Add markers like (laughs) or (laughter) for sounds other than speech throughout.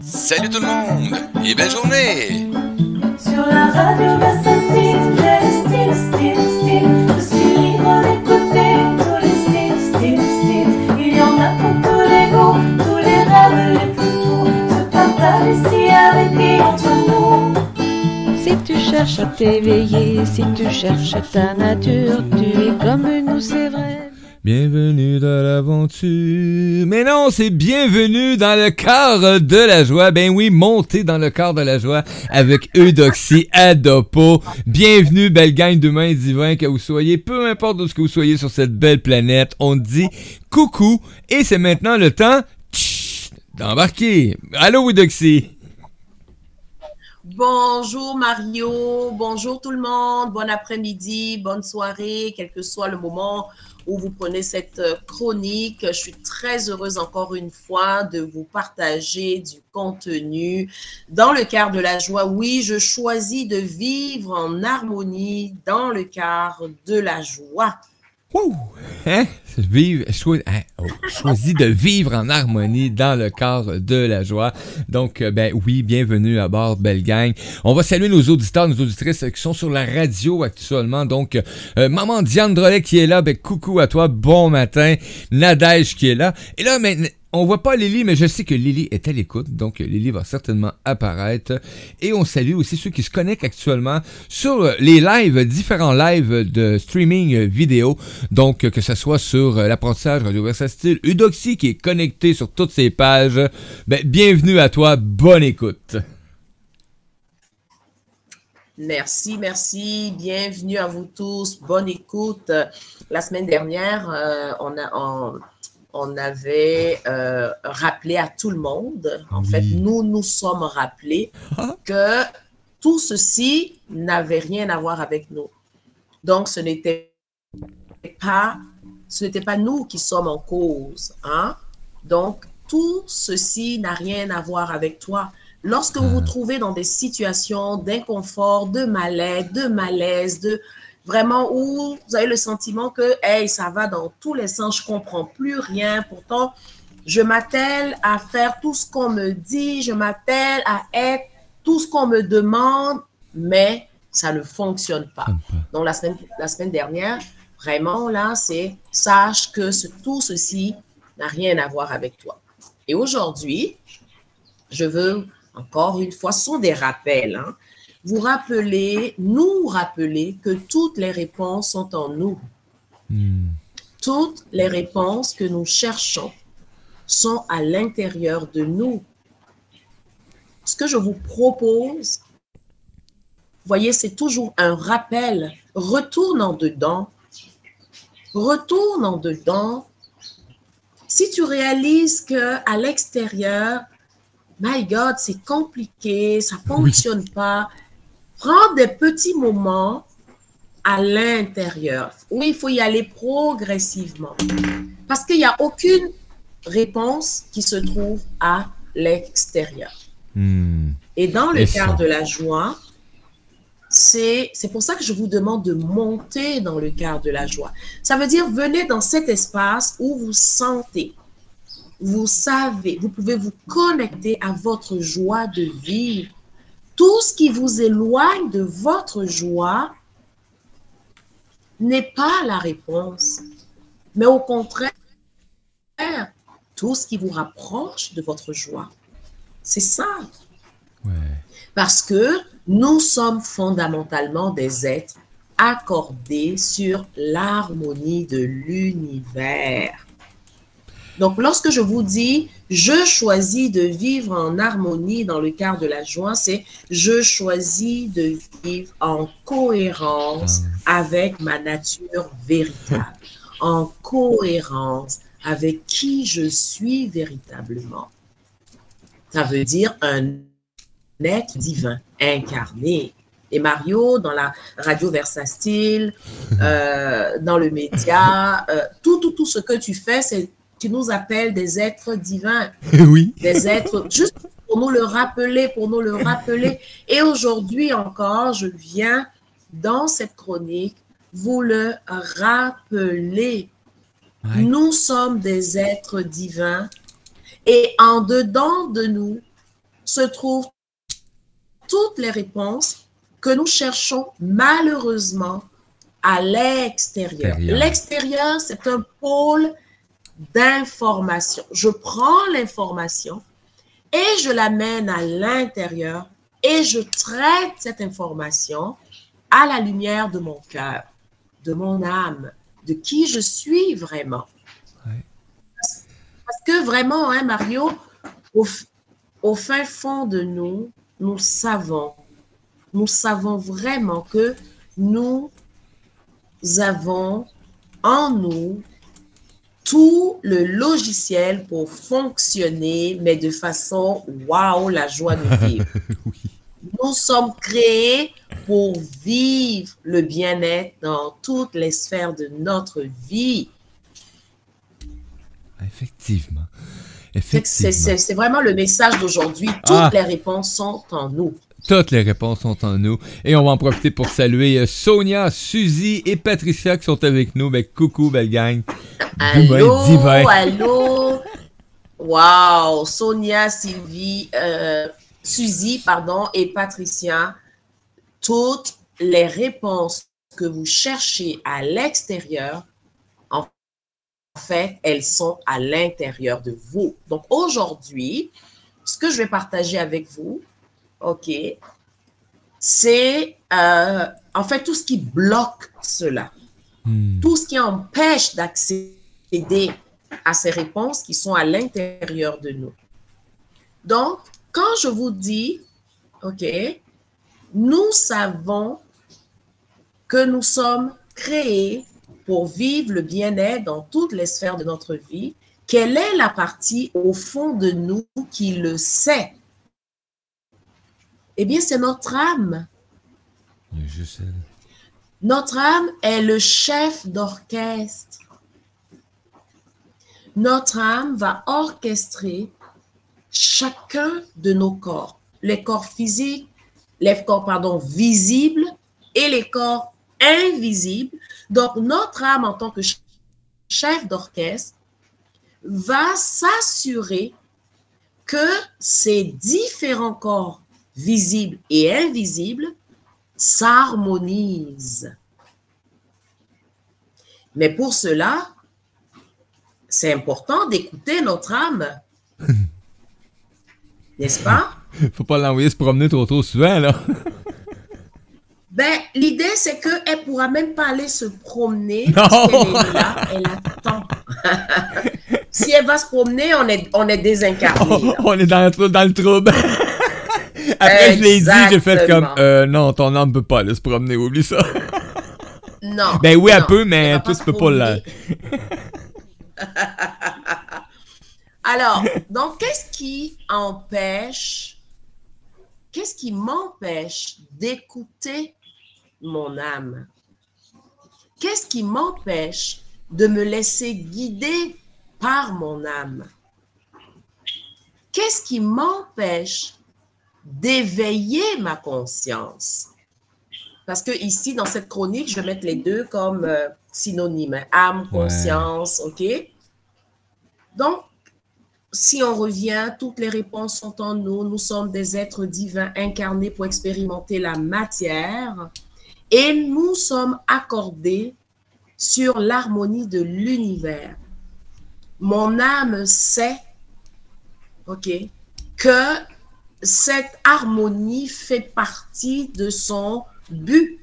Salut tout le monde et belle journée! Sur la radio, style, j'ai style, style, style. Je suis libre d'écouter tous les styles, styles, styles. Il y en a pour tous les goûts, tous les rêves les plus fous. Se partage ici avec et entre nous. Si tu cherches à t'éveiller, si tu cherches ta nature, tu es comme nous, c'est vrai. Bienvenue dans l'aventure. Mais non, c'est bienvenue dans le cœur de la joie. Ben oui, montez dans le cœur de la joie avec Eudoxie Adopo. Bienvenue, belle gang d'humains divins que vous soyez, peu importe où ce que vous soyez sur cette belle planète. On dit coucou et c'est maintenant le temps d'embarquer. Allô, Eudoxie? Bonjour Mario, bonjour tout le monde, bon après-midi, bonne soirée, quel que soit le moment où vous prenez cette euh, chronique. Je suis très heureuse encore une fois de vous partager du contenu dans le cadre de la joie. Oui, je choisis de vivre en harmonie dans le cadre de la joie. Wouh! Hein? Choi- hein? Oh, choisis de vivre en harmonie dans le cadre de la joie. Donc, euh, ben oui, bienvenue à bord, belle gang. On va saluer nos auditeurs, nos auditrices qui sont sur la radio actuellement. Donc, euh, maman Diane Drolet qui est là, ben coucou à toi, bon matin. Nadège qui est là. Et là, maintenant, on voit pas Lily, mais je sais que Lily est à l'écoute, donc Lily va certainement apparaître. Et on salue aussi ceux qui se connectent actuellement sur les lives, différents lives de streaming vidéo. Donc, que ce soit sur l'apprentissage Radio Versatile, Udoxy qui est connecté sur toutes ces pages. Ben, bienvenue à toi, bonne écoute. Merci, merci, bienvenue à vous tous, bonne écoute. La semaine dernière, euh, on, a, on avait euh, rappelé à tout le monde, en fait, nous nous sommes rappelés Ah. que tout ceci n'avait rien à voir avec nous. Donc, ce n'était pas, ce n'était pas nous qui sommes en cause. Hein? Donc, tout ceci n'a rien à voir avec toi. Lorsque vous vous trouvez dans des situations d'inconfort, de malaise, de malaise, de vraiment où vous avez le sentiment que, hey, ça va dans tous les sens, je comprends plus rien. Pourtant, je m'attelle à faire tout ce qu'on me dit, je m'attelle à être tout ce qu'on me demande, mais ça ne fonctionne pas. Donc, la semaine, la semaine dernière, vraiment, là, c'est sache que ce- tout ceci n'a rien à voir avec toi. Et aujourd'hui, je veux encore une fois, ce sont des rappels, hein, vous rappeler, nous rappeler que toutes les réponses sont en nous. Hmm. Toutes les réponses que nous cherchons sont à l'intérieur de nous. Ce que je vous propose, voyez, c'est toujours un rappel. Retourne en dedans. Retourne en dedans. Si tu réalises que à l'extérieur, my God, c'est compliqué, ça fonctionne pas, prends des petits moments à l'intérieur. Oui, il faut y aller progressivement. Parce qu'il n'y a aucune réponse qui se trouve à l'extérieur. Hmm. Et dans le cadre de la joie, c'est c'est pour ça que je vous demande de monter dans le cadre de la joie. Ça veut dire venez dans cet espace où vous sentez, vous savez, vous pouvez vous connecter à votre joie de vivre. Tout ce qui vous éloigne de votre joie n'est pas la réponse, mais au contraire, tout ce qui vous rapproche de votre joie. C'est ça. Ouais. Parce que nous sommes fondamentalement des êtres accordés sur l'harmonie de l'univers. Donc, lorsque je vous dis, je choisis de vivre en harmonie dans le cadre de la joie, c'est je choisis de vivre en cohérence avec ma nature véritable, (laughs) en cohérence avec qui je suis véritablement. Ça veut dire un être divin incarné. Et Mario, dans la radio Versatile, (laughs) euh, dans le média, euh, tout, tout, tout ce que tu fais, c'est tu nous appelles des êtres divins, oui. des êtres, juste pour nous le rappeler, pour nous le rappeler. Et aujourd'hui encore, je viens dans cette chronique vous le rappeler. Ouais. Nous sommes des êtres divins et en dedans de nous, se trouvent toutes les réponses que nous cherchons malheureusement à l'extérieur. Extérieur. L'extérieur, c'est un pôle d'information. Je prends l'information et je l'amène à l'intérieur et je traite cette information à la lumière de mon cœur, de mon âme, de qui je suis vraiment. Ouais. Parce que vraiment, hein, Mario, au, au fin fond de nous, nous savons, nous savons vraiment que nous avons en nous tout le logiciel pour fonctionner, mais de façon waouh, la joie de vivre. (laughs) Oui. Nous sommes créés pour vivre le bien-être dans toutes les sphères de notre vie. Effectivement. C'est Effectivement. c'est vraiment le message d'aujourd'hui. Toutes Ah. les réponses sont en nous. Toutes les réponses sont en nous. Et on va en profiter pour saluer euh, Sonia, Suzy et Patricia qui sont avec nous. Ben, coucou, belle gang. Allô, divin. allô? Wow, Sonia, Sylvie, euh, Suzy, pardon, et Patricia, toutes les réponses que vous cherchez à l'extérieur, en fait, elles sont à l'intérieur de vous. Donc aujourd'hui, ce que je vais partager avec vous, OK, c'est euh, en fait tout ce qui bloque cela Hmm. tout ce qui empêche d'accéder à ces réponses qui sont à l'intérieur de nous. Donc, quand je vous dis, OK, nous savons que nous sommes créés pour vivre le bien-être dans toutes les sphères de notre vie, quelle est la partie au fond de nous qui le sait? Eh bien, c'est notre âme. Notre âme est le chef d'orchestre. Notre âme va orchestrer chacun de nos corps, les corps physiques, les corps pardon, visibles et les corps invisibles. Donc notre âme en tant que ch- chef d'orchestre va s'assurer que ces différents corps visibles et invisibles s'harmonisent. Mais pour cela, c'est important d'écouter notre âme. (laughs) N'est-ce pas? Faut pas l'envoyer se promener trop trop souvent, là. (laughs) Ben, l'idée, c'est qu'elle ne pourra même pas aller se promener Non. parce qu'elle est là, elle attend. (laughs) si elle va se promener, on est, on est désincarné. on est dans le, trou- dans le trouble. Après, je l'ai dit, j'ai fait comme, euh, non, ton âme peut pas aller se promener, oublie ça. Non. (laughs) Ben oui, elle non, peut, mais va toi, tu peux pas la-. (laughs) Alors, donc, qu'est-ce qui empêche, qu'est-ce qui m'empêche d'écouter mon âme? Qu'est-ce qui m'empêche de me laisser guider par mon âme? Qu'est-ce qui m'empêche d'éveiller ma conscience? Parce que ici, dans cette chronique, je vais mettre les deux comme euh, synonymes, âme, Ouais. conscience, OK? Donc, si on revient, toutes les réponses sont en nous. Nous sommes des êtres divins incarnés pour expérimenter la matière et nous sommes accordés sur l'harmonie de l'univers. Mon âme sait, OK, que cette harmonie fait partie de son but.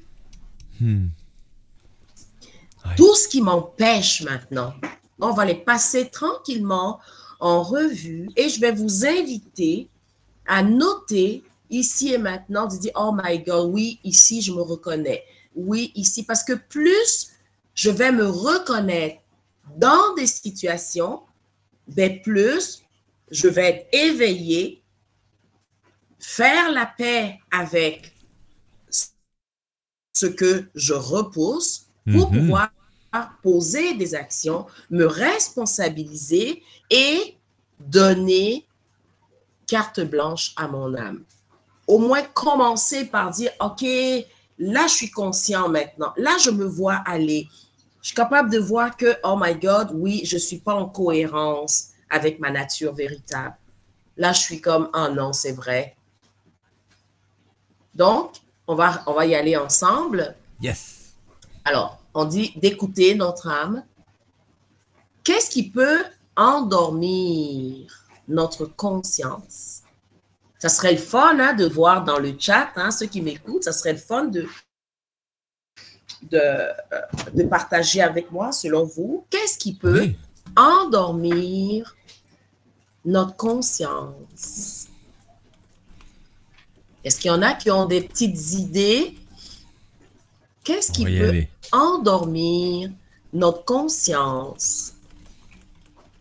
Hmm. Tout ce qui m'empêche maintenant, on va les passer tranquillement en revue et je vais vous inviter à noter ici et maintenant, de dire, oh my God, oui, ici, je me reconnais. Oui, ici, parce que plus je vais me reconnaître dans des situations, ben plus je vais être éveillé, faire la paix avec ce que je repousse pour Mhm. pouvoir poser des actions, me responsabiliser et donner carte blanche à mon âme. Au moins commencer par dire, OK, là, je suis conscient maintenant. Là, je me vois aller. Je suis capable de voir que, oh my God, oui, je ne suis pas en cohérence avec ma nature véritable. Là, je suis comme, ah non, c'est vrai. Donc, on va, on va y aller ensemble. Yes. Alors, on dit d'écouter notre âme. Qu'est-ce qui peut endormir notre conscience? Ça serait le fun hein, de voir dans le chat, hein, ceux qui m'écoutent, ça serait le fun de, de, euh, de partager avec moi, selon vous, qu'est-ce qui peut Oui. endormir notre conscience? Est-ce qu'il y en a qui ont des petites idées? Qu'est-ce qui peut aller. endormir notre conscience?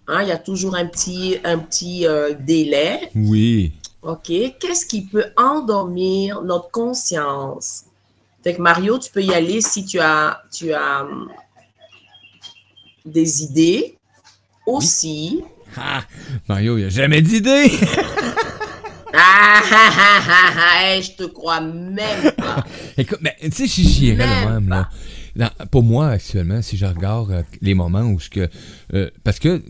Hein, il y a toujours un petit, un petit euh, délai. Oui. OK. Qu'est-ce qui peut endormir notre conscience? Fait que Mario, tu peux y aller si tu as, tu as hum, des idées. Aussi. Ah, Mario, il a jamais d'idée. (laughs) Ah, ah, ah, ah, ah, je te crois même pas. (laughs) Écoute, mais tu sais, j'irais le même, là. Dans- pour moi, actuellement, si je regarde euh, les moments où ce que. euh, parce que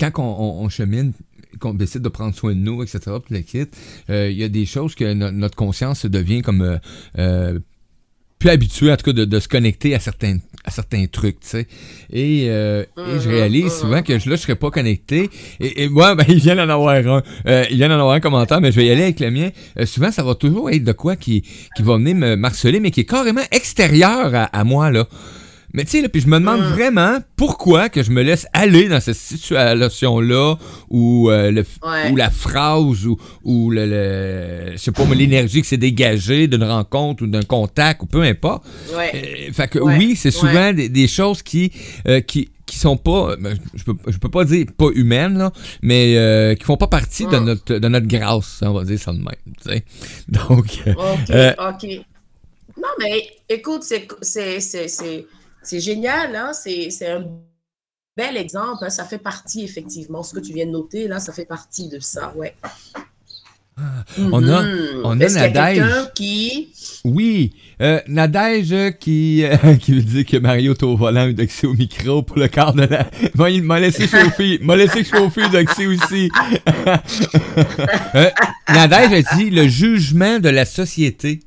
quand on, on- on chemine, qu'on décide de prendre soin de nous, etc., puis le kit, euh, il y a des choses que no- notre conscience devient comme. Plus habituée, en tout cas, de, de se connecter à certains, à certains trucs, tu sais. Et, euh, et je Mhm, réalise mhm. souvent que je, là, je serais pas connecté. Et, et moi, (laughs) ben, il vient d'en avoir un. Euh, il vient d'en avoir un commentaire, mais je vais y aller avec le mien. Euh, souvent, ça va toujours être de quoi qui, qui va venir me marceler, mais qui est carrément extérieur à, à moi, là. Mais tu sais, là, puis je me demande Mm. vraiment pourquoi que je me laisse aller dans cette situation-là où, euh, le, Ouais. où la phrase ou, ou le, le- je sais pas, moi, l'énergie qui s'est dégagée d'une rencontre ou d'un contact ou peu importe. Ouais. Euh, fait que Ouais, oui, c'est souvent des, des choses qui, euh, qui, qui sont pas, ben, je peux, je peux pas dire pas humaines, là, mais euh, qui font pas partie de, notre, de notre grâce, on va dire ça de même. tu sais. (laughs) Donc, euh, OK, Euh, OK. Non, mais écoute, c'est- c'est génial, hein? c'est un bel exemple. hein, Ça fait partie, effectivement, ce que tu viens de noter, là, ça fait partie de ça, ouais. on a- Mhm. on a Nadège. quelqu'un qui... oui, euh, Nadège qui, euh, (laughs) qui dire que Mario est au volant d'accès au micro pour le quart de la... Bon, il m'a laissé chauffer, m'a laissé chauffer d'accès aussi. (laughs) euh, Nadège a dit le jugement de la société.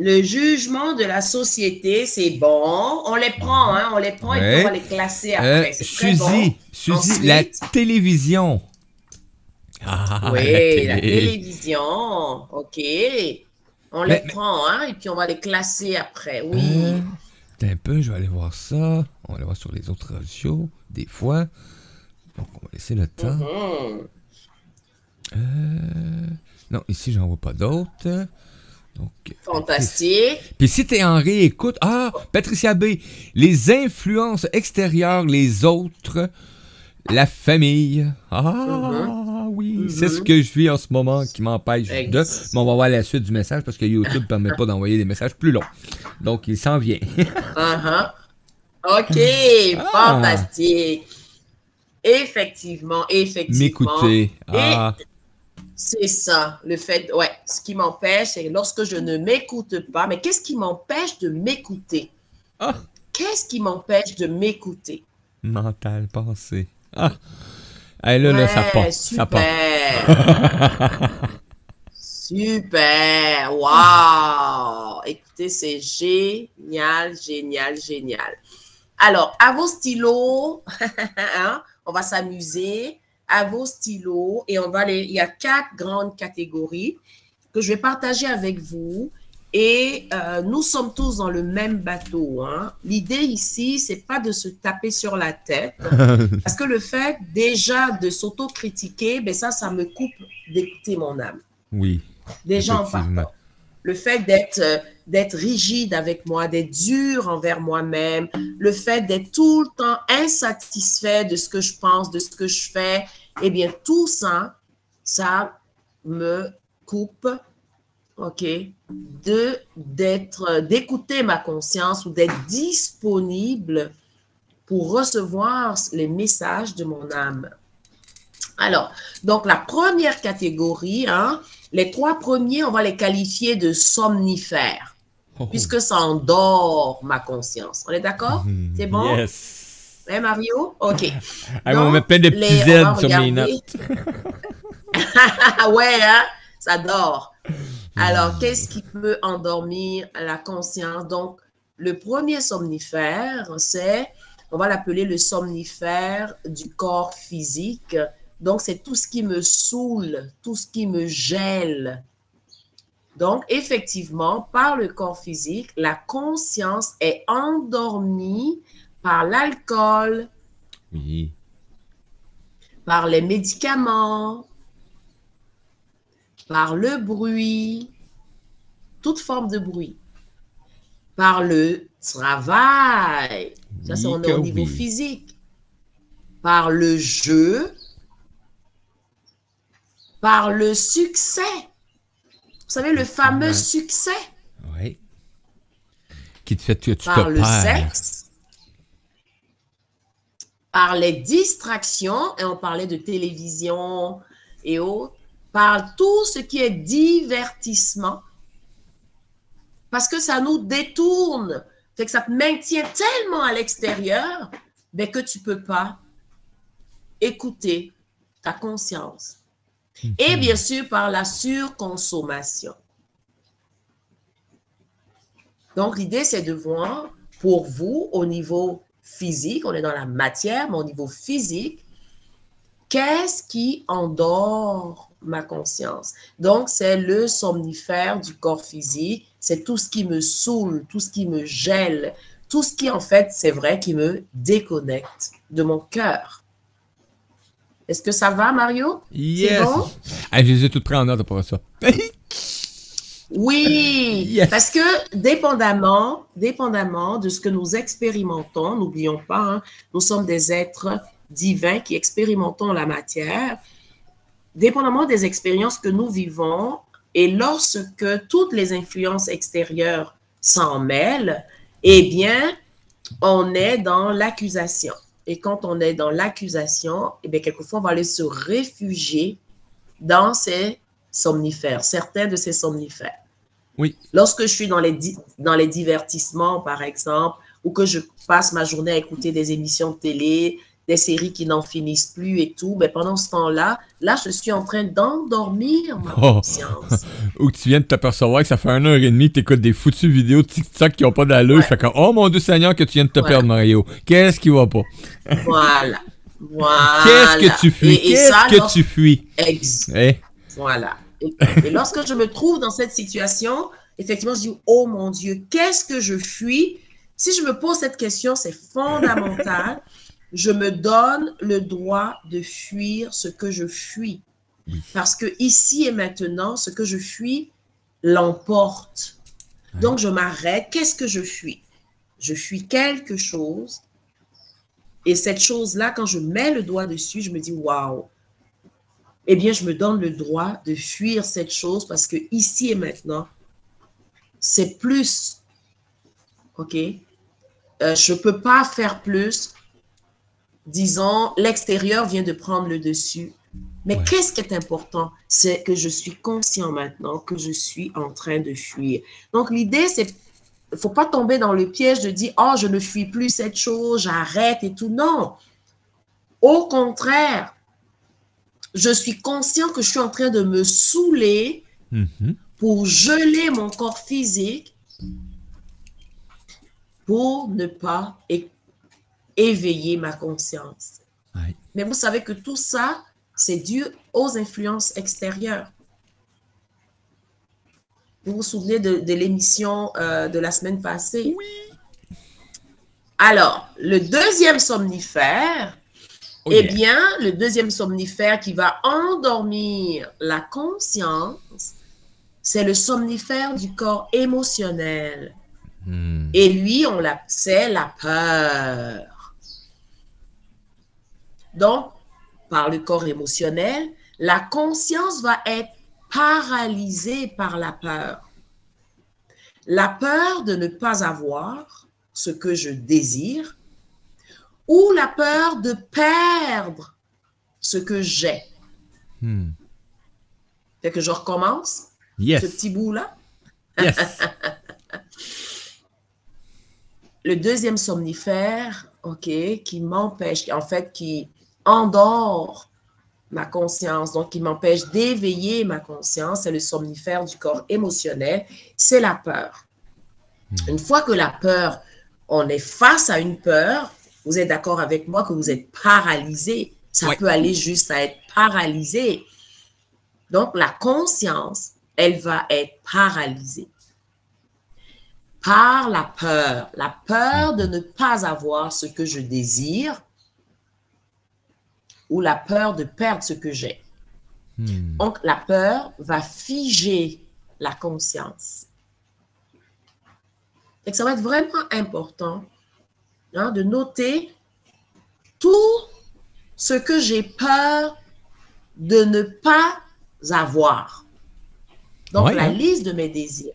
Le jugement de la société, c'est bon. On les prend, hein? On les prend et Ouais. puis on va les classer Euh, après. très Suzy, bon. Suzy, Ensuite- la télévision. Ah, Oui, la la télé. télévision. OK. On les Mais- prend, hein? Et puis on va les classer après. Oui. Euh, un peu, je vais aller voir ça. On va aller voir sur les autres radios, des fois. Donc, on va laisser le temps. Mhm. Euh, non, ici, j'en vois pas d'autres. Donc, Fantastique. Puis si t'es en réécoute, ah, Patricia B, les influences extérieures, les autres, la famille. Ah, oui, Mhm. c'est ce que je vis en ce moment qui m'empêche de. Mais on va voir la suite du message parce que YouTube ne (laughs) permet pas d'envoyer des messages plus longs. Donc, il s'en vient. Uh-huh. (laughs) OK, Ah. fantastique. Effectivement, effectivement. M'écouter. Ah, C'est ça, le fait, ouais, ce qui m'empêche, c'est lorsque je ne m'écoute pas, mais qu'est-ce qui m'empêche de m'écouter? Ah. Qu'est-ce qui m'empêche de m'écouter? mental, pensée. Ah, Hey, là, là, ça part. Ça part. Super. (laughs) (laughs) Super. Wow. Écoutez, c'est génial, génial, génial. Alors, à vos stylos, (laughs) hein, on va s'amuser. À vos stylos, et on va les. Il y a quatre grandes catégories que je vais partager avec vous. Et euh, nous sommes tous dans le même bateau. hein. L'idée ici, c'est pas de se taper sur la tête. (laughs) Parce que le fait déjà de s'autocritiquer, ben ça, ça me coupe d'écouter mon âme. oui. Déjà en partant. Le fait d'être euh, d'être rigide avec moi, d'être dur envers moi-même, le fait d'être tout le temps insatisfait de ce que je pense, de ce que je fais, eh bien, tout ça, ça me coupe, OK, de d'être, d'écouter ma conscience ou d'être disponible pour recevoir les messages de mon âme. Alors, donc la première catégorie, hein, les trois premiers, on va les qualifier de somnifères, Oh. puisque ça endort ma conscience. On est d'accord? Mhm. C'est bon? Yes. Hein, Mario? OK. On Donc, met plein de les- petits on va Z sur mes notes. Ah (laughs) ouais, hein? Ça dort. Alors, qu'est-ce qui peut endormir la conscience? Donc, le premier somnifère, c'est, on va l'appeler le somnifère du corps physique. Donc, c'est tout ce qui me saoule, tout ce qui me gèle. Donc, effectivement, par le corps physique, la conscience est endormie par l'alcool, Oui. par les médicaments, par le bruit, toute forme de bruit, par le travail, ça c'est Oui on est que au niveau oui. physique, par le jeu, par le succès. Vous savez, le fameux succès Oui. Qui te fait que tu par te le perds. sexe, par les distractions, et on parlait de télévision et autres, par tout ce qui est divertissement, parce que ça nous détourne, fait que ça te maintient tellement à l'extérieur ben, que tu peux pas écouter ta conscience. Et bien sûr par la surconsommation. Donc, l'idée, c'est de voir pour vous, au niveau physique, on est dans la matière, mais au niveau physique, qu'est-ce qui endort ma conscience? Donc, c'est le somnifère du corps physique, c'est tout ce qui me saoule, tout ce qui me gèle, tout ce qui, en fait, c'est vrai, qui me déconnecte de mon cœur. Est-ce que ça va, Mario? Yes. bon? Ah, je les ai toutes prises en note pour ça. (laughs) Oui, Yes. parce que dépendamment, dépendamment de ce que nous expérimentons, n'oublions pas, hein, nous sommes des êtres divins qui expérimentons la matière, dépendamment des expériences que nous vivons et lorsque toutes les influences extérieures s'en mêlent, eh bien, on est dans l'accusation. Et quand on est dans l'accusation, eh bien, quelquefois, on va aller se réfugier dans ces somnifères, certains de ces somnifères. Oui. Lorsque je suis dans les, dans les divertissements, par exemple, ou que je passe ma journée à écouter des émissions de télé, des séries qui n'en finissent plus et tout, mais pendant ce temps-là, là, je suis en train d'endormir ma Oh. conscience. (laughs) Ou que tu viens de t'apercevoir que ça fait une heure et demie que t'écoutes des foutues vidéos TikTok qui ont pas d'allure. Ouais. Fais comme, oh mon Dieu Seigneur, que tu viens de te perdre, Mario. Qu'est-ce qui va pas? Voilà. Voilà. (laughs) Qu'est-ce que tu fuis? Qu'est-ce que lors- tu fuis? Ex- Eh? Voilà. Et, et lorsque je me trouve dans cette situation, effectivement, je dis, oh mon Dieu, qu'est-ce que je fuis? Si je me pose cette question, c'est fondamental. (laughs) je me donne le droit de fuir ce que je fuis. Parce que ici et maintenant, ce que je fuis l'emporte. Donc, je m'arrête. Qu'est-ce que je fuis? Je fuis quelque chose. Et cette chose-là, quand je mets le doigt dessus, je me dis, waouh, eh bien, je me donne le droit de fuir cette chose parce que ici et maintenant, c'est plus. OK? Euh, je ne peux pas faire plus. Disons, l'extérieur vient de prendre le dessus. Mais Ouais. qu'est-ce qui est important? C'est que je suis conscient maintenant que je suis en train de fuir. Donc, l'idée, c'est il ne faut pas tomber dans le piège de dire, oh, je ne fuis plus cette chose, j'arrête et tout. Non. Au contraire, je suis conscient que je suis en train de me saouler Mhm. pour geler mon corps physique pour ne pas éveiller ma conscience. Mais vous savez que tout ça, c'est dû aux influences extérieures. Vous vous souvenez de, de l'émission euh, de la semaine passée? Oui. Alors, le deuxième somnifère, Oh eh bien, le deuxième somnifère qui va endormir la conscience, c'est le somnifère du corps émotionnel. Hmm. Et lui, on l'a, c'est la peur. Donc, par le corps émotionnel, la conscience va être paralysée par la peur. La peur de ne pas avoir ce que je désire ou la peur de perdre ce que j'ai. Hmm. Fait que je recommence Yes. ce petit bout-là. Yes. (laughs) le deuxième somnifère, OK, qui m'empêche, en fait, qui endort ma conscience, donc qui m'empêche d'éveiller ma conscience, c'est le somnifère du corps émotionnel, c'est la peur. Une fois que la peur, on est face à une peur, vous êtes d'accord avec moi que vous êtes paralysé. Ça peut aller juste à être paralysé. Donc, la conscience, elle va être paralysée par la peur. La peur de ne pas avoir ce que je désire ou la peur de perdre ce que j'ai. Hmm. Donc, la peur va figer la conscience. Et ça va être vraiment important hein, de noter tout ce que j'ai peur de ne pas avoir. Donc, Ouais, la hein. liste de mes désirs.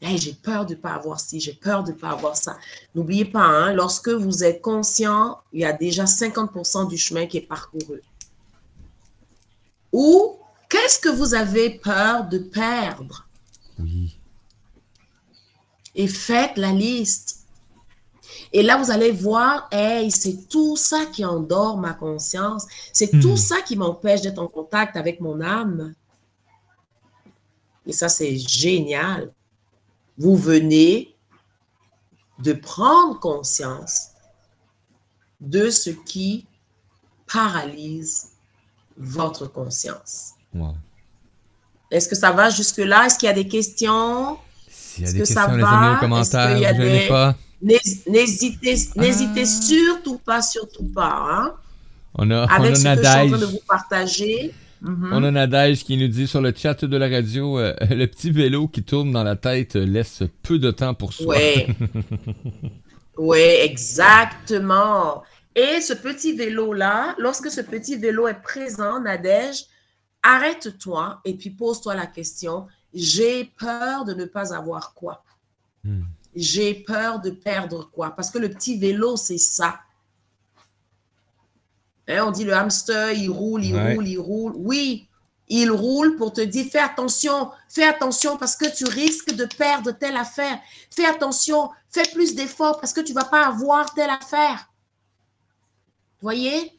Hey, j'ai peur de ne pas avoir ci, j'ai peur de ne pas avoir ça. N'oubliez pas, hein, lorsque vous êtes conscient, il y a déjà 50% du chemin qui est parcouru. Ou qu'est-ce que vous avez peur de perdre? Oui. Et faites la liste. Et là, vous allez voir, hey, c'est tout ça qui endort ma conscience. C'est Hmm. tout ça qui m'empêche d'être en contact avec mon âme. Et ça, c'est génial. Vous venez de prendre conscience de ce qui paralyse votre conscience. Wow. Est-ce que ça va jusque-là? Est-ce qu'il y a des questions? S'il y a Est-ce des que ça questions, les amis, aux commentaires, des- pas. N'hés- N'hésitez, Ah. surtout pas, surtout pas, hein, On a, avec on ce a que je suis en train Nadège. de vous partager. On a Nadège qui nous dit sur le chat de la radio euh, (laughs) le petit vélo qui tourne dans la tête laisse peu de temps pour soi. Oui. (laughs) oui, exactement. Et ce petit vélo-là, lorsque ce petit vélo est présent, Nadège, arrête-toi et puis pose-toi la question, j'ai peur de ne pas avoir quoi? Hmm. J'ai peur de perdre quoi? Parce que le petit vélo, c'est ça. Hein, on dit le hamster, il roule, il Ouais. roule, il roule. Oui, il roule pour te dire fais attention, fais attention parce que tu risques de perdre telle affaire. Fais attention, fais plus d'efforts parce que tu vas pas avoir telle affaire. Voyez?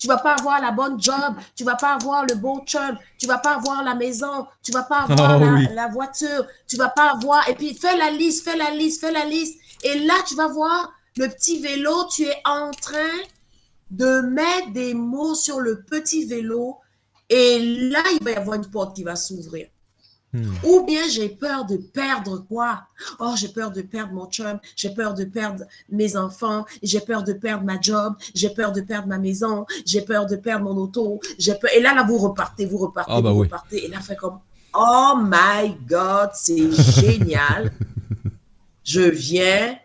Tu vas pas avoir la bonne job, tu vas pas avoir le bon chum, tu vas pas avoir la maison, tu vas pas (laughs) avoir Oh la, oui. la voiture, tu vas pas avoir. Et puis fais la liste, fais la liste, fais la liste. Et là, tu vas voir le petit vélo, tu es en train de mettre des mots sur le petit vélo. Et là, il va y avoir une porte qui va s'ouvrir. Hmm. Ou bien j'ai peur de perdre quoi? Oh, j'ai peur de perdre mon chum, j'ai peur de perdre mes enfants, j'ai peur de perdre ma job, j'ai peur de perdre ma maison, j'ai peur de perdre mon auto, j'ai peur. Et là, là, vous repartez, vous repartez, Ah, bah vous oui. repartez. Et là, fait comme, oh my God, c'est génial. (laughs) Je viens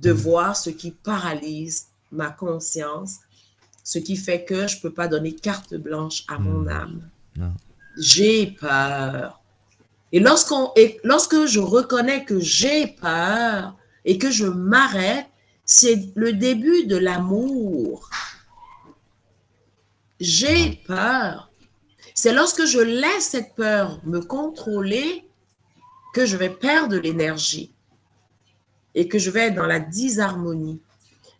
de voir ce qui paralyse ma conscience, ce qui fait que je ne peux pas donner carte blanche à mon Hmm. âme. Non. J'ai peur. Et, lorsque je reconnais que j'ai peur et que je m'arrête, c'est le début de l'amour. J'ai peur. C'est lorsque je laisse cette peur me contrôler que je vais perdre l'énergie et que je vais être dans la disharmonie.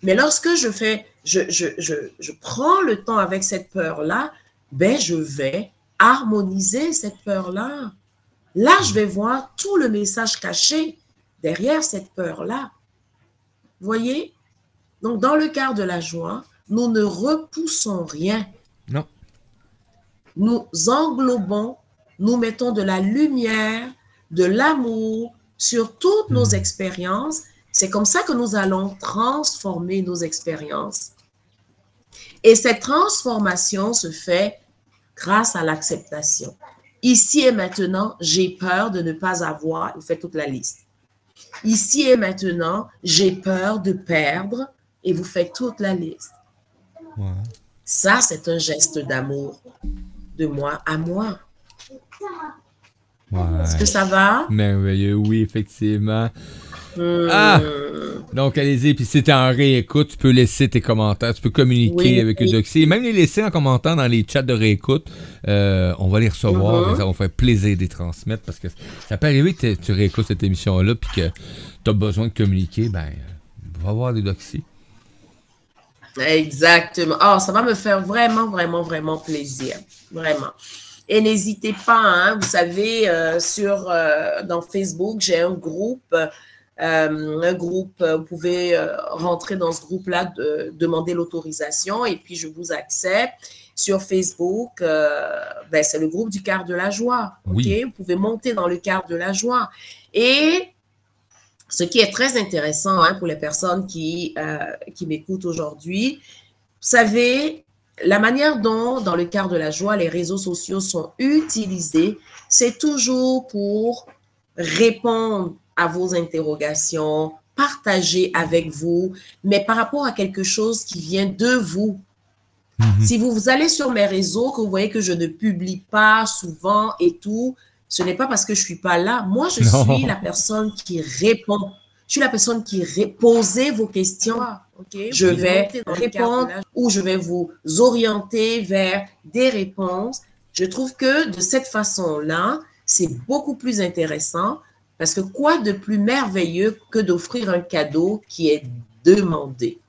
Mais lorsque je fais, je prends le temps avec cette peur-là, ben je vais harmoniser cette peur-là. Là, je vais voir tout le message caché derrière cette peur-là. Voyez? Donc, dans le quart de la joie, nous ne repoussons rien. Non. Nous englobons, nous mettons de la lumière, de l'amour sur toutes nos Mhm. expériences. C'est comme ça que nous allons transformer nos expériences. Et cette transformation se fait grâce à l'acceptation. Ici et maintenant, j'ai peur de ne pas avoir, vous faites toute la liste. Ici et maintenant, j'ai peur de perdre et vous faites toute la liste. Ouais. Ça, c'est un geste d'amour de moi à moi. Ouais. Est-ce que ça va? Merveilleux, oui, effectivement. Hmm. Ah! Donc, allez-y, puis si t'es en réécoute, tu peux laisser tes commentaires, tu peux communiquer Oui, avec oui. Eudoxie, même les laisser en commentaire dans les chats de réécoute. Euh, on va les recevoir et ça va faire plaisir de les transmettre parce que ça peut arriver que tu réécoutes cette émission-là puis que t'as besoin de communiquer, ben, euh, va voir Eudoxie. Exactement. Oh, ça va me faire vraiment, vraiment, vraiment plaisir. Vraiment. Et n'hésitez pas, hein, vous savez, euh, sur, euh, dans Facebook, j'ai un groupe. Euh, un groupe, euh, vous pouvez euh, rentrer dans ce groupe-là, de, demander l'autorisation et puis je vous accepte. Sur Facebook, ben, c'est le groupe du quart de la joie. Vous pouvez monter dans le quart de la joie. Et ce qui est très intéressant hein, pour les personnes qui, euh, qui m'écoutent aujourd'hui, vous savez, la manière dont, dans le quart de la joie, les réseaux sociaux sont utilisés, c'est toujours pour répondre à vos interrogations, partager avec vous, mais par rapport à quelque chose qui vient de vous. Mhm. Si vous, vous allez sur mes réseaux, que vous voyez que je ne publie pas souvent et tout, ce n'est pas parce que je suis pas là. Moi, je (laughs) Non. suis la personne qui répond. Je suis la personne qui posez vos questions. Je vais répondre ou je vais vous orienter vers des réponses. Je trouve que de cette façon-là, c'est beaucoup plus intéressant parce que quoi de plus merveilleux que d'offrir un cadeau qui est demandé?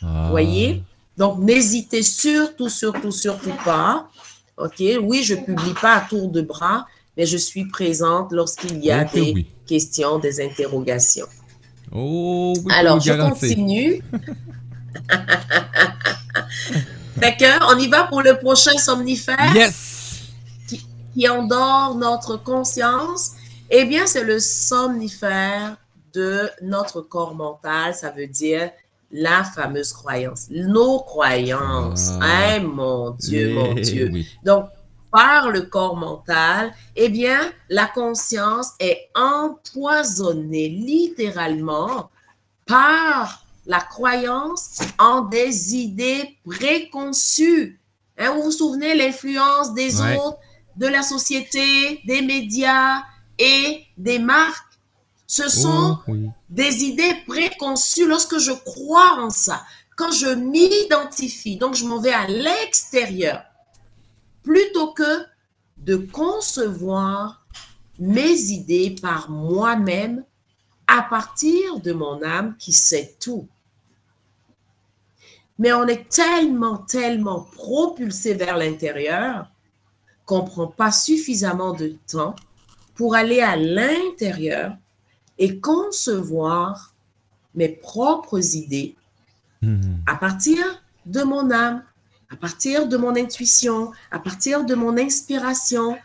Ah. Vous voyez? Donc, n'hésitez surtout, surtout, surtout pas. OK? Oui, je publie pas à tour de bras, mais je suis présente lorsqu'il y a des oui. questions, des interrogations. Oh, oui, Alors, je continue. (laughs) fait que, on y va pour le prochain somnifère? Yes! qui endort notre conscience. Eh bien, c'est le somnifère de notre corps mental. Ça veut dire la fameuse croyance, nos croyances. Ah. Hein, mon Dieu, mon Eh Dieu. oui. Donc, par le corps mental, eh bien, la conscience est empoisonnée littéralement par la croyance en des idées préconçues. Hein, vous vous souvenez l'influence des Ouais. autres, de la société, des médias et des marques. Ce sont Oh, oui. des idées préconçues lorsque je crois en ça, quand je m'identifie, donc je m'en vais à l'extérieur, plutôt que de concevoir mes idées par moi-même à partir de mon âme qui sait tout. Mais on est tellement, tellement propulsé vers l'intérieur qu'on ne prend pas suffisamment de temps pour aller à l'intérieur et concevoir mes propres idées Mhm. à partir de mon âme, à partir de mon intuition, à partir de mon inspiration.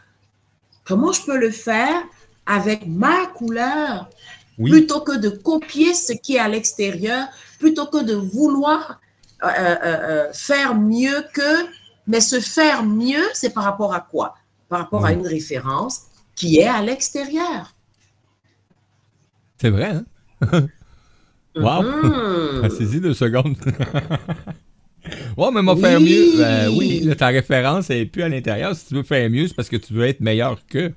Comment je peux le faire avec ma couleur? Oui. plutôt que de copier ce qui est à l'extérieur, plutôt que de vouloir euh, euh, euh, faire mieux que, mais se faire mieux, c'est par rapport à quoi? Par rapport à une référence qui est à l'extérieur. C'est vrai, hein? (laughs) Wow! (laughs) Asseyez deux secondes. (laughs) ouais, mais m'a Oui. faire mieux. Ben oui, là, ta référence est plus à l'intérieur. Si tu veux faire mieux, c'est parce que tu veux être meilleur que.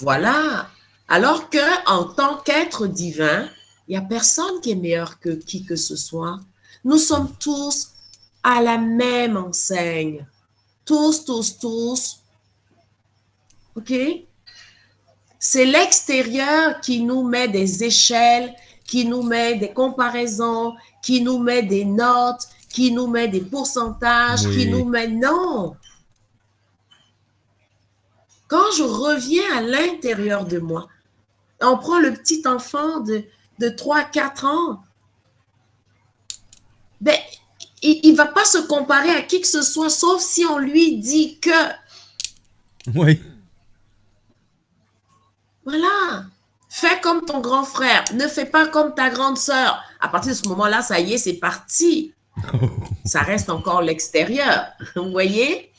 Voilà. Alors que en tant qu'être divin, il n'y a personne qui est meilleur que qui que ce soit. Nous sommes tous à la même enseigne. Tous, tous, tous. OK? C'est l'extérieur qui nous met des échelles, qui nous met des comparaisons, qui nous met des notes, qui nous met des pourcentages, Oui. qui nous met... Non! Quand je reviens à l'intérieur de moi, on prend le petit enfant de, de 3-4 ans, ben, il ne va pas se comparer à qui que ce soit, sauf si on lui dit que, Oui. Voilà, fais comme ton grand frère, ne fais pas comme ta grande sœur. À partir de ce moment-là, ça y est, c'est parti. (laughs) Ça reste encore l'extérieur. Vous voyez?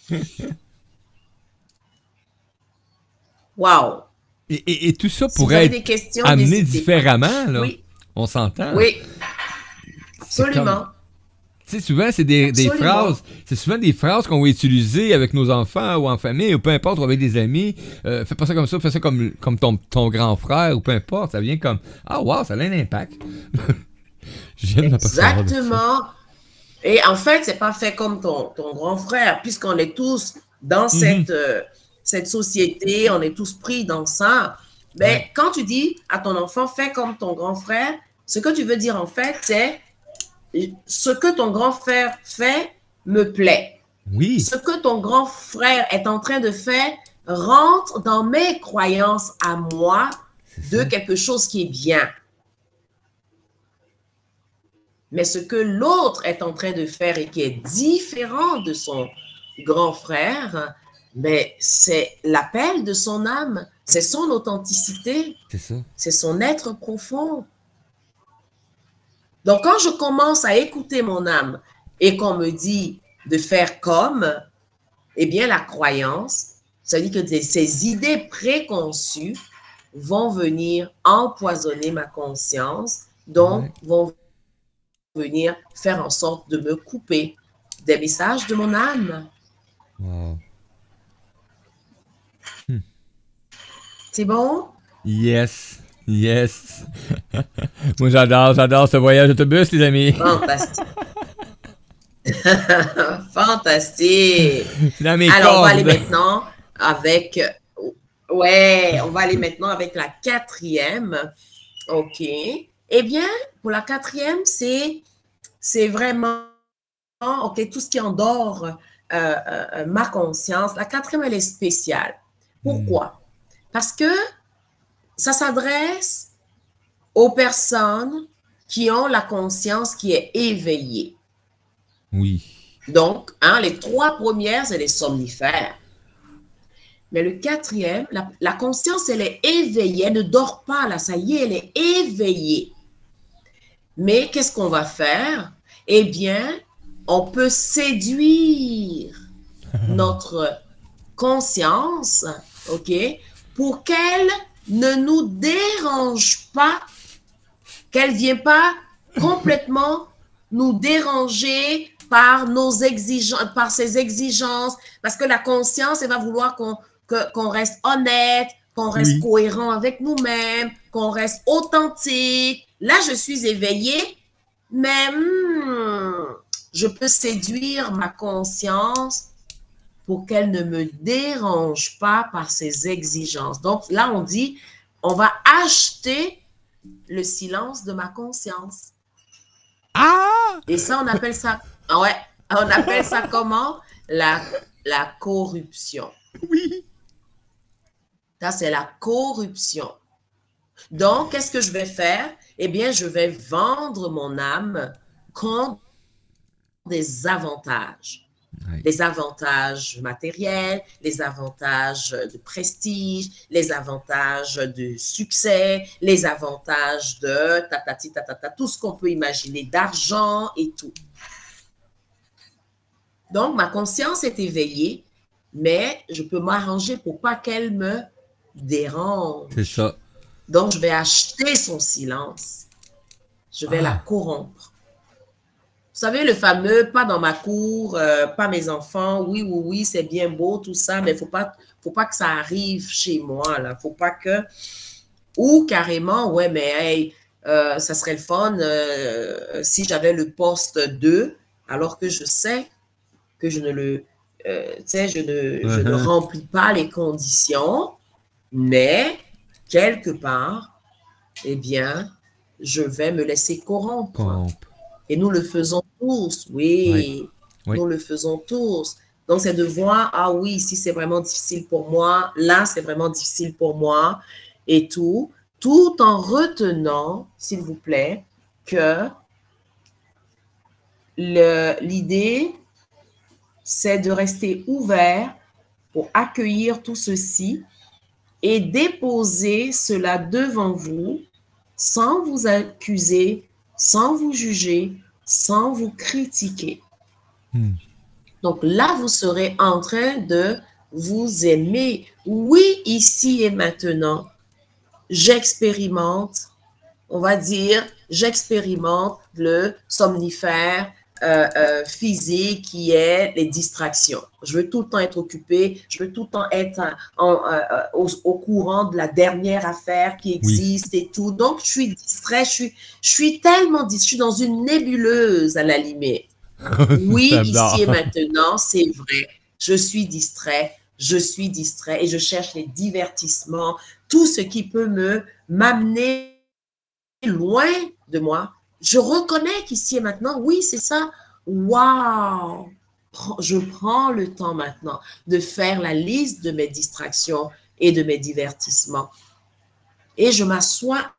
Wow. Et, et- et tout ça Si pourrait avez être amené différemment, là. Oui, On s'entend. oui, absolument. Sais, souvent, c'est des, phrases. C'est souvent des phrases qu'on va utiliser avec nos enfants ou en famille, ou peu importe, ou avec des amis. Euh, fais pas ça comme ça, fais ça comme, comme ton, ton grand frère, ou peu importe. Ça vient comme Ah, wow, ça a un impact. De ça. Exactement. Et en fait, c'est pas fait comme ton, ton grand frère, puisqu'on est tous dans Mhm. cette, euh, cette société, on est tous pris dans ça. Mais Ouais. quand tu dis à ton enfant, fais comme ton grand frère, ce que tu veux dire en fait, c'est ce que ton grand frère fait me plaît. Oui. Ce que ton grand frère est en train de faire rentre dans mes croyances à moi de quelque chose qui est bien. Mais ce que l'autre est en train de faire et qui est différent de son grand frère, mais c'est l'appel de son âme, c'est son authenticité, c'est son être profond. Donc, quand je commence à écouter mon âme et qu'on me dit de faire comme, eh bien, la croyance, ça veut dire que des- ces idées préconçues vont venir empoisonner ma conscience, donc Ouais. vont venir faire en sorte de me couper des messages de mon âme. Wow. C'est bon? Yes. Yes. (laughs) Moi, j'adore, j'adore ce voyage d'autobus, les amis. Fantastique. (laughs) Fantastique. C'est dans mes Alors, on va aller maintenant avec. Ouais, on va aller maintenant avec la quatrième. OK. Eh bien, pour la quatrième, c'est c'est vraiment OK, tout ce qui endort euh, euh, euh, ma conscience. La quatrième, elle est spéciale. Pourquoi? Parce que ça s'adresse aux personnes qui ont la conscience qui est éveillée. Oui. Donc, hein, les trois premières, c'est les somnifères. Mais le quatrième, la, la conscience, elle est éveillée, elle ne dort pas, là, ça y est, elle est éveillée. Mais qu'est-ce qu'on va faire? Eh bien, on peut séduire (laughs) notre conscience, OK, pour qu'elle ne nous dérange pas, qu'elle ne vienne pas complètement nous déranger par nos exigences, par ses exigences, parce que la conscience, elle va vouloir qu'on reste honnête, qu'on reste Oui. cohérent avec nous-mêmes, qu'on reste authentique. Là, je suis éveillée, mais hmm, je peux séduire ma conscience pour qu'elle ne me dérange pas par ses exigences. Donc là, on dit, on va acheter le silence de ma conscience. Ah! Et ça, on appelle ça, ah ouais, on appelle ça comment? La, la corruption. Oui. Ça, c'est la corruption. Donc, qu'est-ce que je vais faire? Eh bien, je vais vendre mon âme contre des avantages. Les avantages matériels, les avantages de prestige, les avantages de succès, les avantages de tatati tatata, tout ce qu'on peut imaginer, d'argent et tout. Donc, ma conscience est éveillée, mais je peux m'arranger pour pas qu'elle me dérange. C'est ça. Donc, je vais acheter son silence. Je vais Ah. la corrompre. Vous savez, le fameux pas dans ma cour, euh, pas mes enfants, oui, oui, oui, c'est bien beau, tout ça, mais il ne faut pas, faut pas que ça arrive chez moi, là. faut pas que. Ou carrément, ouais, mais hey, euh, ça serait le fun euh, si j'avais le poste 2, alors que je sais que je ne le. tu sais, je ne, je ne Mhm. remplis pas les conditions, mais quelque part, eh bien, je vais me laisser corrompre. Et nous le faisons tous, oui. Oui. Oui. Nous le faisons tous. Donc, c'est de voir, ah oui, ici, c'est vraiment difficile pour moi. Là, c'est vraiment difficile pour moi. Et tout, tout en retenant, s'il vous plaît, que l'idée, c'est de rester ouvert pour accueillir tout ceci et déposer cela devant vous sans vous accuser, sans vous juger, sans vous critiquer. Hmm. Donc là, vous serez en train de vous aimer. Oui, ici et maintenant, j'expérimente, on va dire, j'expérimente le somnifère euh, euh, physique qui est les distractions. Je veux tout le temps être occupé, je veux tout le temps être en- en, euh, au, au courant de la dernière affaire qui existe et tout. Donc, je suis distrait, je suis, je suis tellement distrait, je suis dans une nébuleuse à la limite. (laughs) Oui, ici et maintenant, c'est vrai. Je suis distrait, je suis distrait et je cherche les divertissements, tout ce qui peut me m'amener loin de moi je reconnais qu'ici et maintenant, oui, c'est ça. Waouh! Je prends le temps maintenant de faire la liste de mes distractions et de mes divertissements. Et je m'assois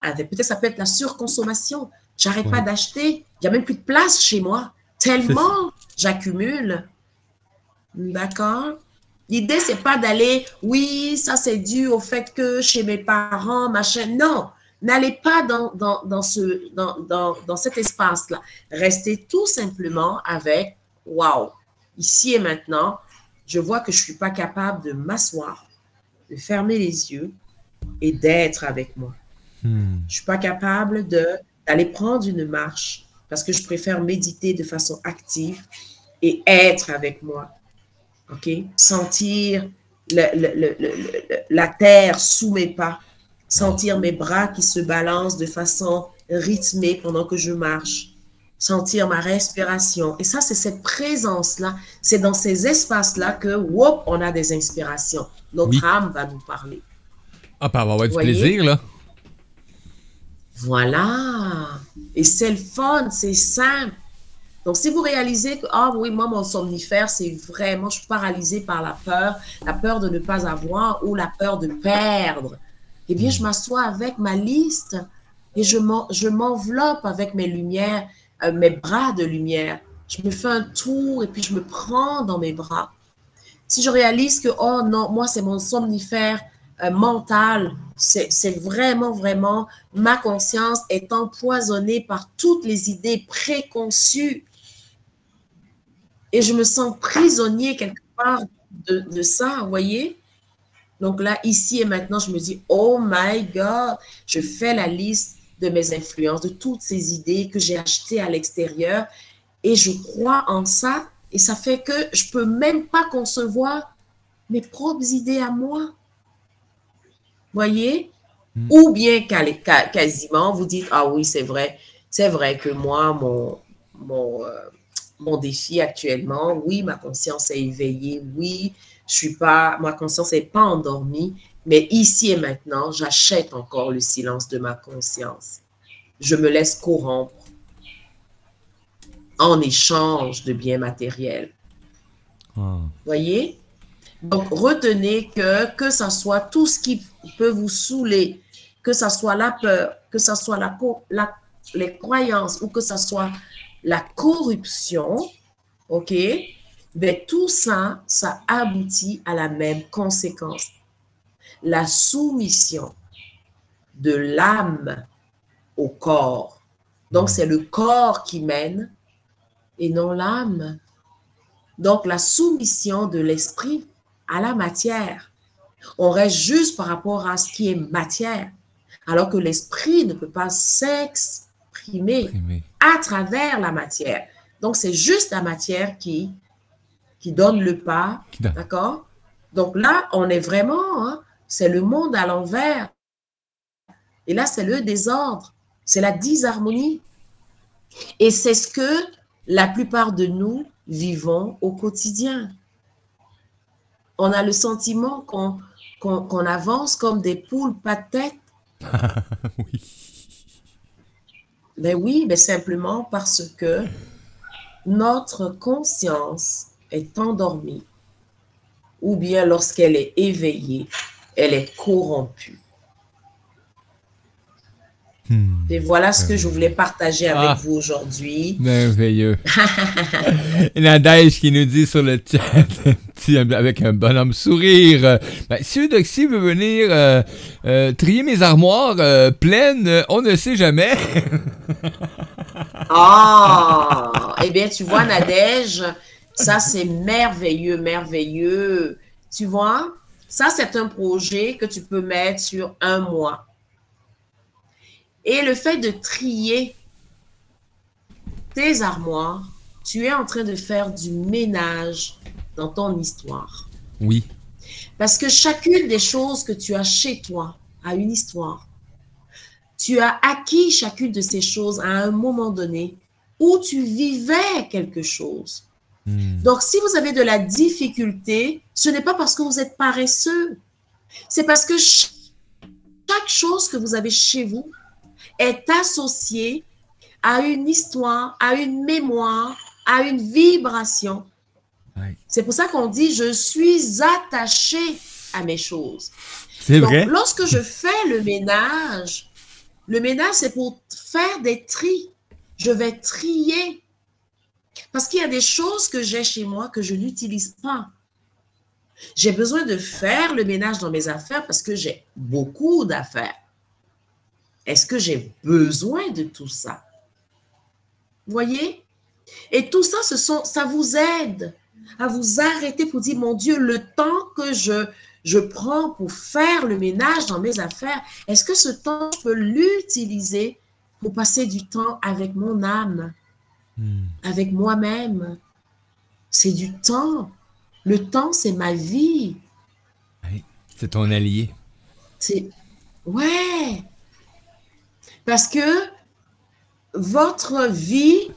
avec, peut-être ça peut être la surconsommation. J'arrête pas d'acheter. Il n'y a même plus de place chez moi. Tellement j'accumule. D'accord? L'idée, c'est pas d'aller, oui, ça c'est dû au fait que chez mes parents, machin. Non, n'allez pas dans, dans, dans ce, dans, dans, dans cet espace-là. Restez tout simplement avec, waouh, ici et maintenant, je vois que je suis pas capable de m'asseoir, de fermer les yeux et d'être avec moi. Hmm. Je suis pas capable d'aller prendre une marche parce que je préfère méditer de façon active et être avec moi. OK? Sentir le- le- le- le- le- la terre sous mes pas, sentir mes bras qui se balancent de façon rythmée pendant que je marche, sentir ma respiration. Et ça, c'est cette présence-là, c'est dans ces espaces-là que, whoop, on a des inspirations. Notre Oui. âme va nous parler. Ah, puis elle va avoir du Voyez? plaisir, là. Voilà. Et c'est le fun, c'est simple. Donc, si vous réalisez que, ah oui, moi, mon somnifère, c'est vraiment, je suis paralysée par la peur, la peur de ne pas avoir ou la peur de perdre, eh bien, je m'assois avec ma liste et je m'en- je m'enveloppe avec mes lumières, euh, mes bras de lumière. Je me fais un tour et puis je me prends dans mes bras. Si je réalise que, oh non, moi, c'est mon somnifère euh, mental, c'est c'est vraiment, vraiment, ma conscience est empoisonnée par toutes les idées préconçues. Et je me sens prisonnier quelque part de, de ça, vous voyez? Donc là, ici et maintenant, je me dis, oh my God, je fais la liste de mes influences, de toutes ces idées que j'ai achetées à l'extérieur et je crois en ça et ça fait que je peux même pas concevoir mes propres idées à moi. Voyez? Mm. Ou bien quasiment, vous dites, ah oui, c'est vrai, c'est vrai que moi, mon, mon, euh, mon défi actuellement, oui, ma conscience est éveillée, oui, je suis pas, ma conscience n'est pas endormie, mais ici et maintenant, j'achète encore le silence de ma conscience. Je me laisse corrompre en échange de biens matériels. Ah. Voyez? Donc, retenez que, que ça soit tout ce qui peut vous saouler, que ça soit la peur, que ça soit la- les croyances ou que ça soit la corruption, OK? Ben, tout ça, ça aboutit à la même conséquence. La soumission de l'âme au corps. Donc, c'est le corps qui mène et non l'âme. Donc, la soumission de l'esprit à la matière. On reste juste par rapport à ce qui est matière, alors que l'esprit ne peut pas s'exprimer à travers la matière. Donc, c'est juste la matière qui, qui donne le pas, d'accord? Donc là, on est vraiment, hein, c'est le monde à l'envers. Et là, c'est le désordre, c'est la disharmonie. Et c'est ce que la plupart de nous vivons au quotidien. On a le sentiment qu'on avance comme des poules pas de tête. (laughs) oui. Ben oui, mais simplement parce que notre conscience est endormie ou bien lorsqu'elle est éveillée, elle est corrompue. Hmm. Et voilà ce que je voulais partager avec Ah. vous aujourd'hui. Merveilleux. (laughs) Nadège qui nous dit sur le chat, (laughs) avec un bonhomme sourire, euh, ben, si Eudoxie veut venir euh, euh, trier mes armoires euh, pleines, euh, on ne sait jamais. Ah, eh bien, tu vois, Nadège, ça c'est merveilleux, merveilleux. Tu vois, ça c'est un projet que tu peux mettre sur un mois. Et le fait de trier tes armoires, tu es en train de faire du ménage dans ton histoire. Oui. Parce que chacune des choses que tu as chez toi a une histoire. Tu as acquis chacune de ces choses à un moment donné où tu vivais quelque chose. Hmm. Donc, si vous avez de la difficulté, ce n'est pas parce que vous êtes paresseux. C'est parce que ch- chaque chose que vous avez chez vous est associé à une histoire, à une mémoire, à une vibration. C'est pour ça qu'on dit je suis attaché à mes choses. C'est vrai? lorsque je (laughs) fais le ménage, le ménage, c'est pour faire des tris. Je vais trier. Parce qu'il y a des choses que j'ai chez moi que je n'utilise pas. J'ai besoin de faire le ménage dans mes affaires parce que j'ai beaucoup d'affaires. Est-ce que j'ai besoin de tout ça? Voyez? Et tout ça, ça vous aide à vous arrêter pour dire, mon Dieu, le temps que je, je prends pour faire le ménage dans mes affaires, est-ce que ce temps, je peux l'utiliser pour passer du temps avec mon âme, Hmm. avec moi-même? C'est du temps. Le temps, c'est ma vie. C'est ton allié. C'est. Ouais! Parce que votre vie,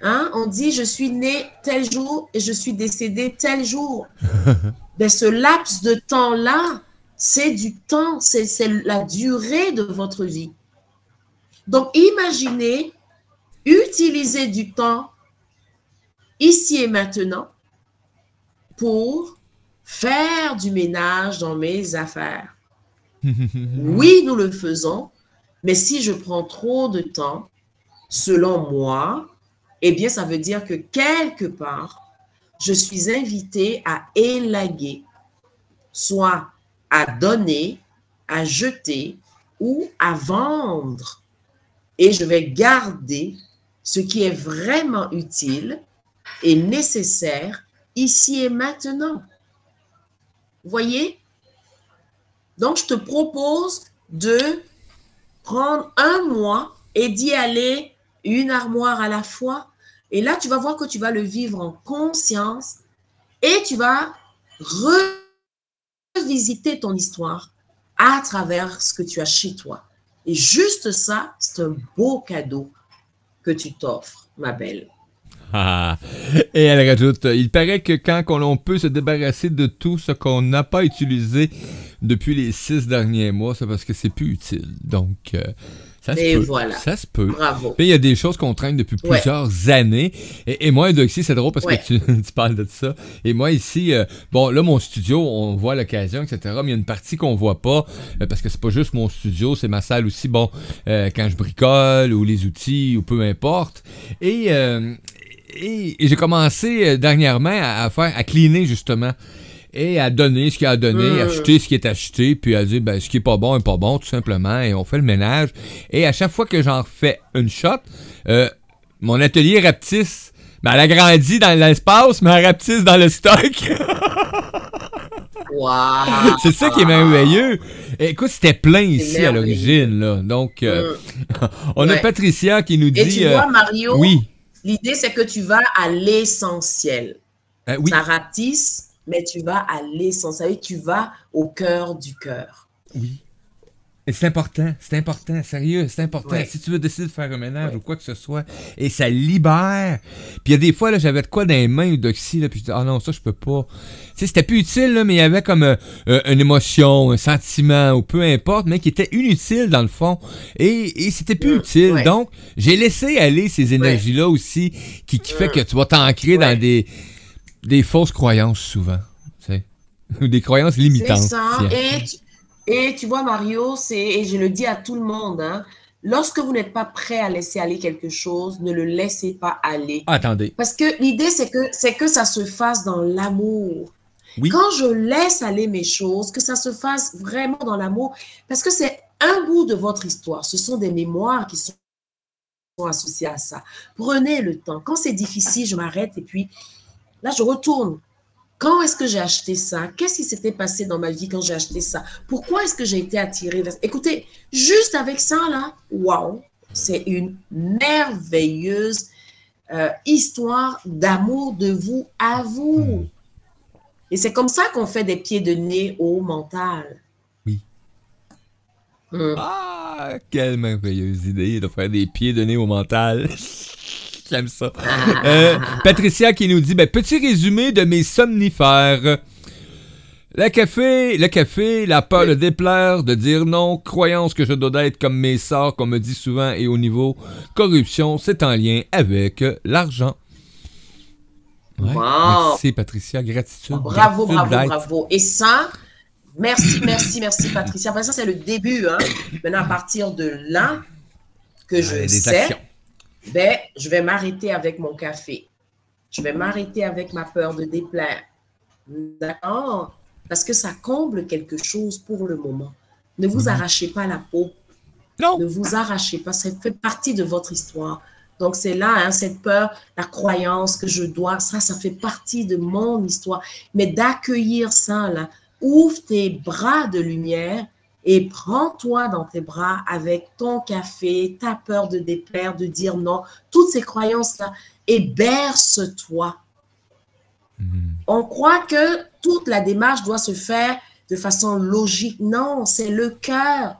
hein, on dit je suis né tel jour et je suis décédé tel jour. (laughs) Ben, ce laps de temps-là, c'est du temps, c'est la durée de votre vie. Donc, imaginez utiliser du temps ici et maintenant pour faire du ménage dans mes affaires. (laughs) Oui, nous le faisons, mais si je prends trop de temps, selon moi, eh bien, ça veut dire que quelque part, je suis invité à élaguer, soit à donner, à jeter ou à vendre. Et je vais garder ce qui est vraiment utile et nécessaire ici et maintenant. Voyez? Donc, je te propose de prendre un mois et d'y aller une armoire à la fois. Et là, tu vas voir que tu vas le vivre en conscience et tu vas revisiter ton histoire à travers ce que tu as chez toi. Et juste ça, c'est un beau cadeau que tu t'offres, ma belle. Ah. Et elle rajoute, il paraît que quand on on peut se débarrasser de tout ce qu'on n'a pas utilisé depuis les six derniers mois, c'est parce que c'est plus utile. Donc, euh, ça se peut. voilà. Ça se peut. Bravo. Il y a des choses qu'on traîne depuis Ouais. plusieurs années. Et, et moi, Doxy, c'est drôle parce Ouais. que tu, (laughs) tu parles de ça. Et moi, ici, euh, bon, là, mon studio, on voit l'occasion, etc. Mais il y a une partie qu'on voit pas euh, parce que c'est pas juste mon studio, c'est ma salle aussi. Bon, euh, quand je bricole ou les outils ou peu importe. Et, et, et j'ai commencé dernièrement à, à faire, à cleaner justement. Et à donner ce qu'il a donner, Mm. acheter ce qui est acheté, puis à dire ben, ce qui est pas bon est pas bon, tout simplement, et on fait le ménage. Et à chaque fois que j'en fais une shot, euh, mon atelier rapetisse. Ben, elle a grandi dans l'espace, mais elle rapetisse dans le stock. Wow. (laughs) C'est ça qui est merveilleux. Écoute, c'était plein ici à l'origine, là. Donc, euh, Mm. (laughs) on a. Patricia qui nous Et dit. tu euh, vois, Mario, oui. l'idée, c'est que tu vas à l'essentiel. Euh, oui. Ça ratisse, mais tu vas à l'essentiel. Tu vas au cœur du cœur. Oui. Et c'est important, c'est important, sérieux, c'est important. Ouais. Si tu veux décider de faire un ménage ou quoi que ce soit, et ça libère. Puis il y a des fois, là, j'avais de quoi dans les mains d'oxy, là, puis je dis, ah non, ça, je peux pas. Tu sais, c'était plus utile, là, mais il y avait comme euh, euh, une émotion, un sentiment, ou peu importe, mais qui était inutile dans le fond. Et, et c'était plus utile. Donc, j'ai laissé aller ces énergies-là aussi, qui, qui fait que tu vas t'ancrer dans des, des fausses croyances souvent. Ou des croyances limitantes. ça. Et tu, et tu vois, Mario, c'est, et je le dis à tout le monde, hein, lorsque vous n'êtes pas prêt à laisser aller quelque chose, ne le laissez pas aller. Ah, attendez. Parce que l'idée, c'est que, c'est que ça se fasse dans l'amour. Oui. Quand je laisse aller mes choses, que ça se fasse vraiment dans l'amour, parce que c'est un bout de votre histoire. Ce sont des mémoires qui sont associées à ça. Prenez le temps. Quand c'est difficile, je m'arrête et puis là, je retourne. Quand est-ce que j'ai acheté ça? Qu'est-ce qui s'était passé dans ma vie quand j'ai acheté ça? Pourquoi est-ce que j'ai été attirée vers... Écoutez, juste avec ça, là, waouh, c'est une merveilleuse euh, histoire d'amour de vous à vous. Et c'est comme ça qu'on fait des pieds de nez au mental. Oui. Hmm. Ah, quelle merveilleuse idée de faire des pieds de nez au mental. J'aime ça. Euh, Patricia qui nous dit ben, petit résumé de mes somnifères. Le café, le café, la peur de déplaire, de dire non, croyance que je dois être comme mes sorts, qu'on me dit souvent et au niveau, corruption, c'est en lien avec l'argent. Ouais. Wow. Merci Patricia, gratitude. Bravo, gratitude bravo, bravo. Et ça, merci, merci, merci, Patricia. Enfin, ça, c'est le début. Hein. Maintenant, à partir de là, que je Ouais, sais, actions. Ben, je vais m'arrêter avec mon café. Je vais m'arrêter avec ma peur de déplaire. D'accord? Parce que ça comble quelque chose pour le moment. Ne vous Mhm. arrachez pas la peau. Non. Ne vous arrachez pas. Ça fait partie de votre histoire. Donc, c'est là, hein, cette peur, la croyance que je dois, ça, ça fait partie de mon histoire. Mais d'accueillir ça, là, ouvre tes bras de lumière et prends-toi dans tes bras avec ton café, ta peur de déplaire, de dire non, toutes ces croyances-là, et berce-toi. Mhm. On croit que toute la démarche doit se faire de façon logique. Non, c'est le cœur.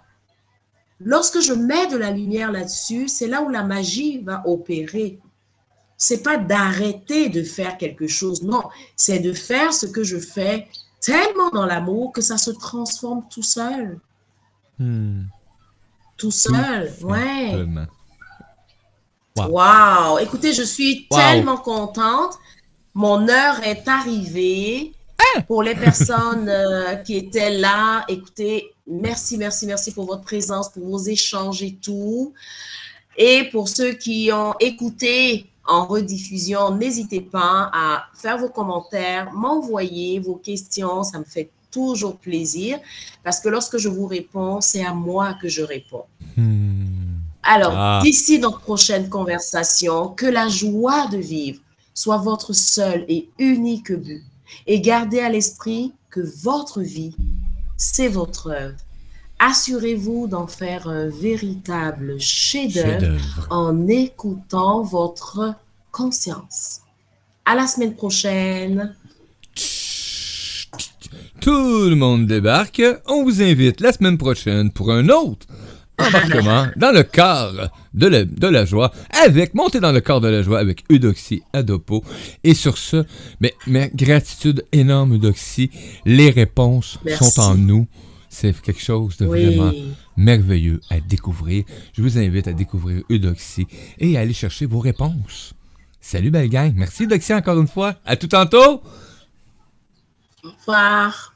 Lorsque je mets de la lumière là-dessus, c'est là où la magie va opérer. C'est pas d'arrêter de faire quelque chose, non, c'est de faire ce que je fais tellement dans l'amour que ça se transforme tout seul. Hmm. Tout seul, ouais. Simplement. Wow. Wow! Écoutez, je suis Wow. tellement contente. Mon heure est arrivée. Hein? Pour les personnes euh, qui étaient là, écoutez, merci, merci, merci pour votre présence, pour vos échanges et tout. Et pour ceux qui ont écouté en rediffusion, n'hésitez pas à faire vos commentaires, m'envoyer vos questions. Ça me fait toujours plaisir parce que lorsque je vous réponds, c'est à moi que je réponds. Hmm. Alors, Ah. d'ici notre prochaine conversation, que la joie de vivre soit votre seul et unique but. Et gardez à l'esprit que votre vie, c'est votre œuvre. Assurez-vous d'en faire un véritable chef-d'œuvre en écoutant votre conscience. À la semaine prochaine. Tout le monde débarque. On vous invite la semaine prochaine pour un autre embarquement (laughs) dans le corps de la, de la joie avec monter dans le corps de la joie avec Eudoxie Adopo. Et sur ce, mais, mais gratitude énorme Eudoxie. Les réponses Merci. sont en nous. C'est quelque chose de vraiment merveilleux à découvrir. Je vous invite à découvrir Eudoxie et à aller chercher vos réponses. Salut belle gang. Merci Eudoxie encore une fois. À tout tantôt. Au revoir.